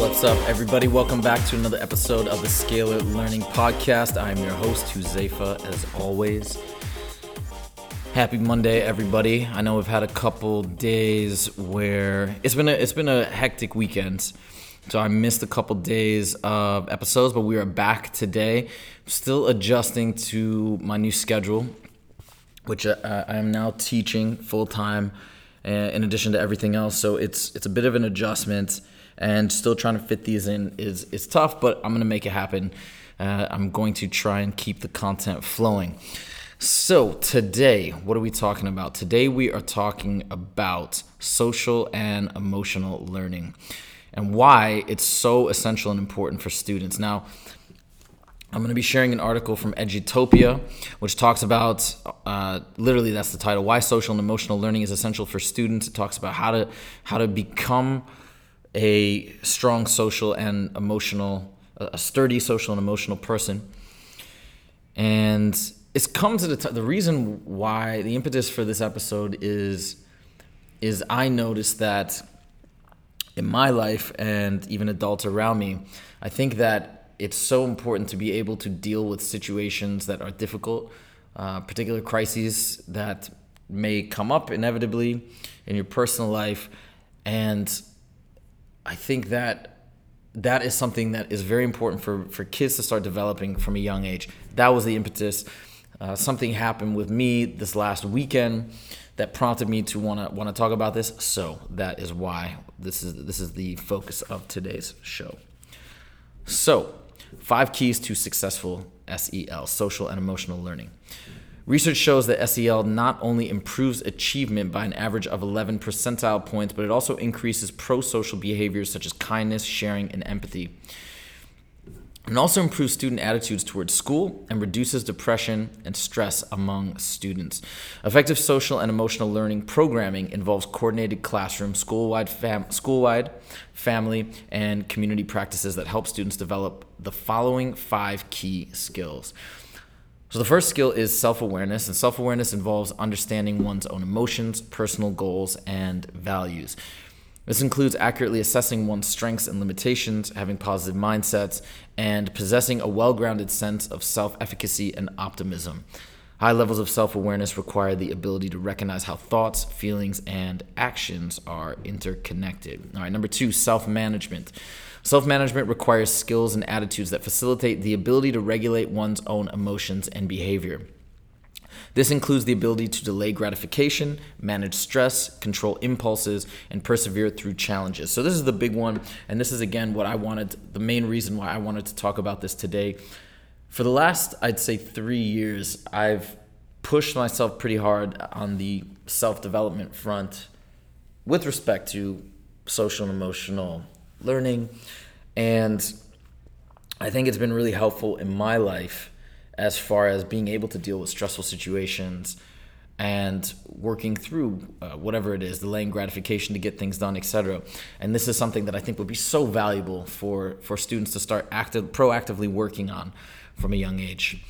What's up, everybody? Welcome back to another episode of the Scalar Learning Podcast. I'm your host, Huzefa, as always. Happy Monday, everybody. I know we've had a couple days where it's been a it's been a hectic weekend. So I missed a couple days of episodes, but we are back today. Still adjusting to my new schedule, which uh, I am now teaching full time, uh, in addition to everything else. So it's it's a bit of an adjustment, and still trying to fit these in is is tough. But I'm gonna make it happen. Uh, I'm going to try and keep the content flowing. So, today, what are we talking about? Today, we are talking about social and emotional learning and why it's so essential and important for students. Now, I'm going to be sharing an article from Edutopia, which talks about uh, literally that's the title: Why social and emotional learning is essential for students. It talks about how to how to become a strong social and emotional, a sturdy social and emotional person. And it's come to the t- the reason why the impetus for this episode is is I noticed that in my life and even adults around me, I think that it's so important to be able to deal with situations that are difficult, uh, particular crises that may come up inevitably in your personal life, and I think that that is something that is very important for, for kids to start developing from a young age. That was the impetus. Uh, something happened with me this last weekend that prompted me to want to want to talk about this. So that is why this is this is the focus of today's show. So, five keys to successful SEL, social and emotional learning. Research shows that SEL not only improves achievement by an average of 11 percentile points, but it also increases pro social behaviors such as kindness, sharing, and empathy. It also improves student attitudes towards school and reduces depression and stress among students. Effective social and emotional learning programming involves coordinated classroom, school-wide, fam- school-wide family, and community practices that help students develop the following five key skills. So, the first skill is self awareness, and self awareness involves understanding one's own emotions, personal goals, and values. This includes accurately assessing one's strengths and limitations, having positive mindsets, and possessing a well grounded sense of self efficacy and optimism. High levels of self awareness require the ability to recognize how thoughts, feelings, and actions are interconnected. All right, number two, self management. Self management requires skills and attitudes that facilitate the ability to regulate one's own emotions and behavior. This includes the ability to delay gratification, manage stress, control impulses, and persevere through challenges. So, this is the big one, and this is again what I wanted, the main reason why I wanted to talk about this today. For the last, I'd say, three years, I've pushed myself pretty hard on the self development front with respect to social and emotional learning. And I think it's been really helpful in my life as far as being able to deal with stressful situations and working through uh, whatever it is, delaying gratification to get things done, etc. And this is something that I think would be so valuable for, for students to start active, proactively working on from a young age.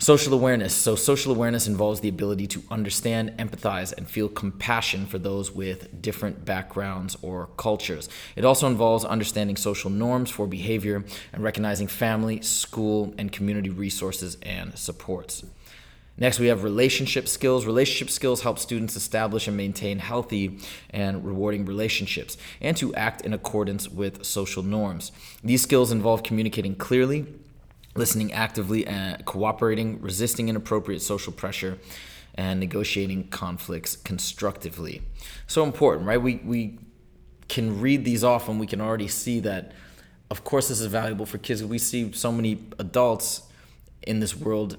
Social awareness. So, social awareness involves the ability to understand, empathize, and feel compassion for those with different backgrounds or cultures. It also involves understanding social norms for behavior and recognizing family, school, and community resources and supports. Next, we have relationship skills. Relationship skills help students establish and maintain healthy and rewarding relationships and to act in accordance with social norms. These skills involve communicating clearly listening actively and cooperating, resisting inappropriate social pressure, and negotiating conflicts constructively. So important, right? We, we can read these off and we can already see that, of course, this is valuable for kids. We see so many adults in this world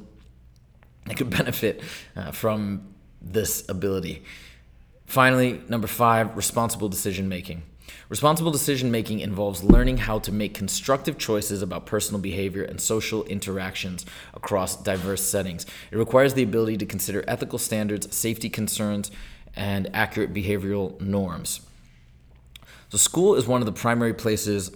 that could benefit uh, from this ability. Finally, number five, responsible decision making. Responsible decision making involves learning how to make constructive choices about personal behavior and social interactions across diverse settings. It requires the ability to consider ethical standards, safety concerns, and accurate behavioral norms. So, school is one of the primary places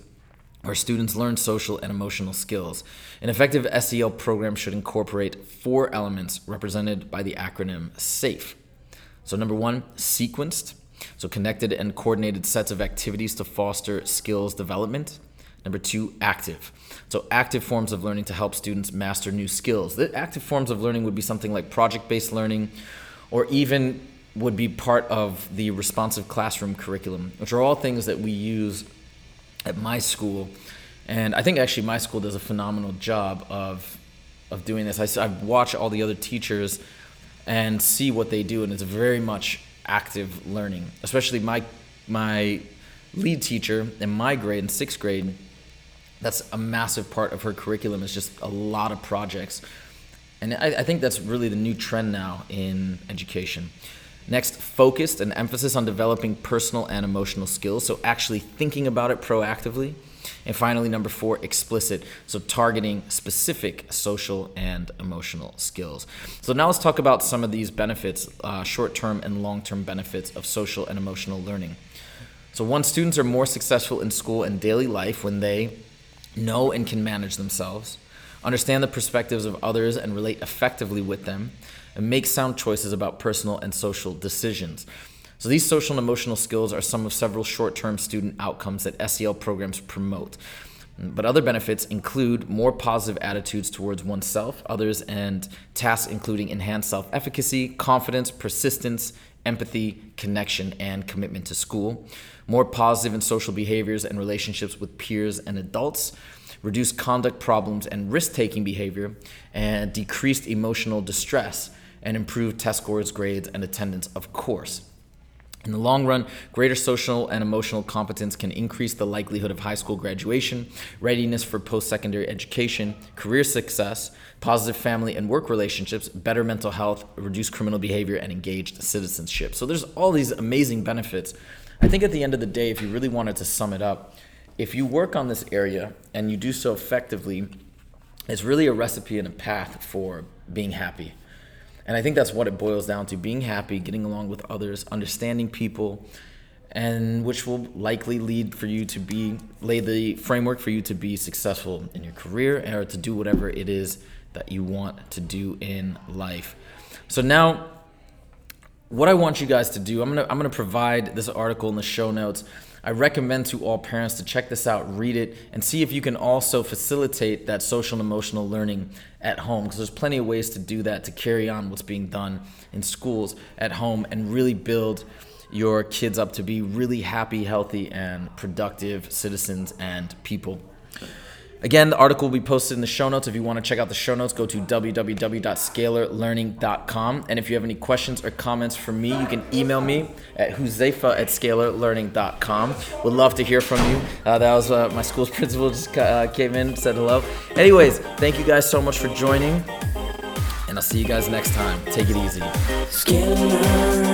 where students learn social and emotional skills. An effective SEL program should incorporate four elements represented by the acronym SAFE. So, number one, sequenced. So, connected and coordinated sets of activities to foster skills development. Number two, active. So, active forms of learning to help students master new skills. The active forms of learning would be something like project based learning or even would be part of the responsive classroom curriculum, which are all things that we use at my school. And I think actually my school does a phenomenal job of, of doing this. I, I watch all the other teachers and see what they do, and it's very much active learning. Especially my my lead teacher in my grade in sixth grade. That's a massive part of her curriculum. Is just a lot of projects, and I, I think that's really the new trend now in education. Next, focused and emphasis on developing personal and emotional skills. So, actually thinking about it proactively. And finally, number four, explicit. So, targeting specific social and emotional skills. So, now let's talk about some of these benefits, uh, short term and long term benefits of social and emotional learning. So, one, students are more successful in school and daily life when they know and can manage themselves, understand the perspectives of others and relate effectively with them, and make sound choices about personal and social decisions. So, these social and emotional skills are some of several short term student outcomes that SEL programs promote. But other benefits include more positive attitudes towards oneself, others, and tasks including enhanced self efficacy, confidence, persistence, empathy, connection, and commitment to school, more positive and social behaviors and relationships with peers and adults, reduced conduct problems and risk taking behavior, and decreased emotional distress, and improved test scores, grades, and attendance, of course. In the long run, greater social and emotional competence can increase the likelihood of high school graduation, readiness for post secondary education, career success, positive family and work relationships, better mental health, reduced criminal behavior, and engaged citizenship. So there's all these amazing benefits. I think at the end of the day, if you really wanted to sum it up, if you work on this area and you do so effectively, it's really a recipe and a path for being happy. And I think that's what it boils down to being happy, getting along with others, understanding people, and which will likely lead for you to be, lay the framework for you to be successful in your career or to do whatever it is that you want to do in life. So now, what I want you guys to do, I'm gonna I'm gonna provide this article in the show notes. I recommend to all parents to check this out, read it, and see if you can also facilitate that social and emotional learning at home because there's plenty of ways to do that to carry on what's being done in schools at home and really build your kids up to be really happy, healthy, and productive citizens and people. Again, the article will be posted in the show notes. If you want to check out the show notes, go to www.scalarlearning.com. And if you have any questions or comments for me, you can email me at huzefa at scalarlearning.com. Would love to hear from you. Uh, that was uh, my school's principal just uh, came in, said hello. Anyways, thank you guys so much for joining. And I'll see you guys next time. Take it easy. Scalar